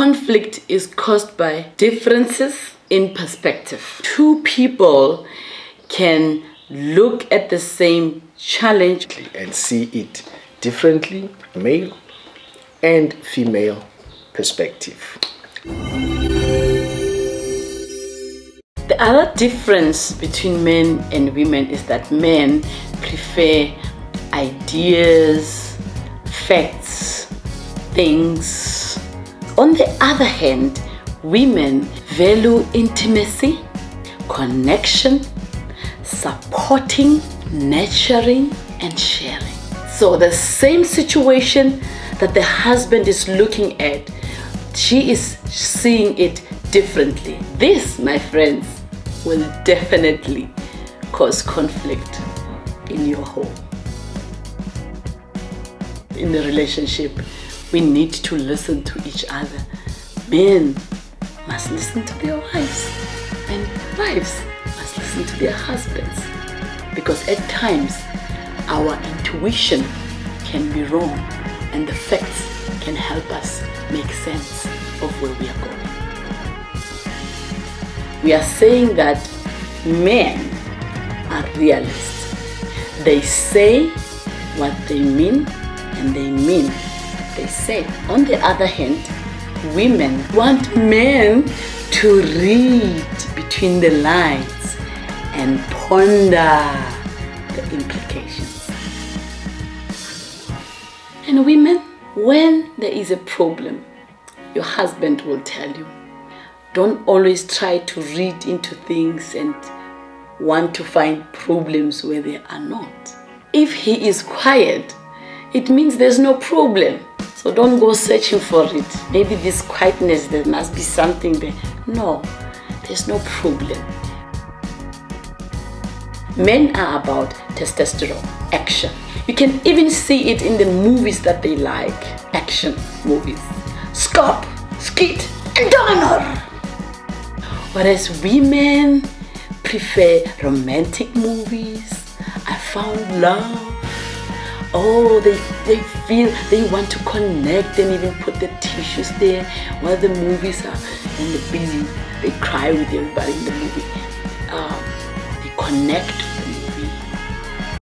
conflict is caused by differences in perspective. Two people can look at the same challenge and see it differently, male and female perspective. The other difference between men and women is that men prefer ideas, facts, things. On the other hand, women value intimacy, connection, supporting, nurturing, and sharing. So, the same situation that the husband is looking at, she is seeing it differently. This, my friends, will definitely cause conflict in your home. In the relationship, we need to listen to each other. Men must listen to their wives, and wives must listen to their husbands. Because at times, our intuition can be wrong, and the facts can help us make sense of where we are going. We are saying that men are realists. They say what they mean and they mean they say. On the other hand, women want men to read between the lines and ponder the implications. And women, when there is a problem, your husband will tell you. Don't always try to read into things and want to find problems where there are not. If he is quiet, it means there's no problem. So don't go searching for it. Maybe this quietness, there must be something there. No, there's no problem. Men are about testosterone, action. You can even see it in the movies that they like action movies. Scop, Skit, and Donner. Whereas women prefer romantic movies. I found love. Oh, they, they feel they want to connect and even put the tissues there while the movies are in the busy. They cry with everybody in the movie. Um, they connect